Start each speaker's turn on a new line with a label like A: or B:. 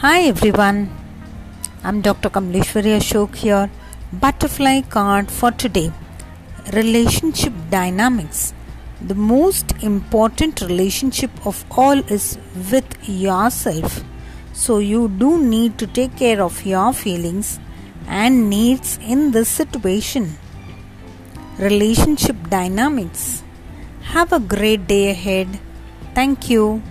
A: Hi everyone, I'm Dr. Kamleshwari Ashok here. Butterfly card for today Relationship Dynamics. The most important relationship of all is with yourself. So, you do need to take care of your feelings and needs in this situation. Relationship Dynamics. Have a great day ahead. Thank you.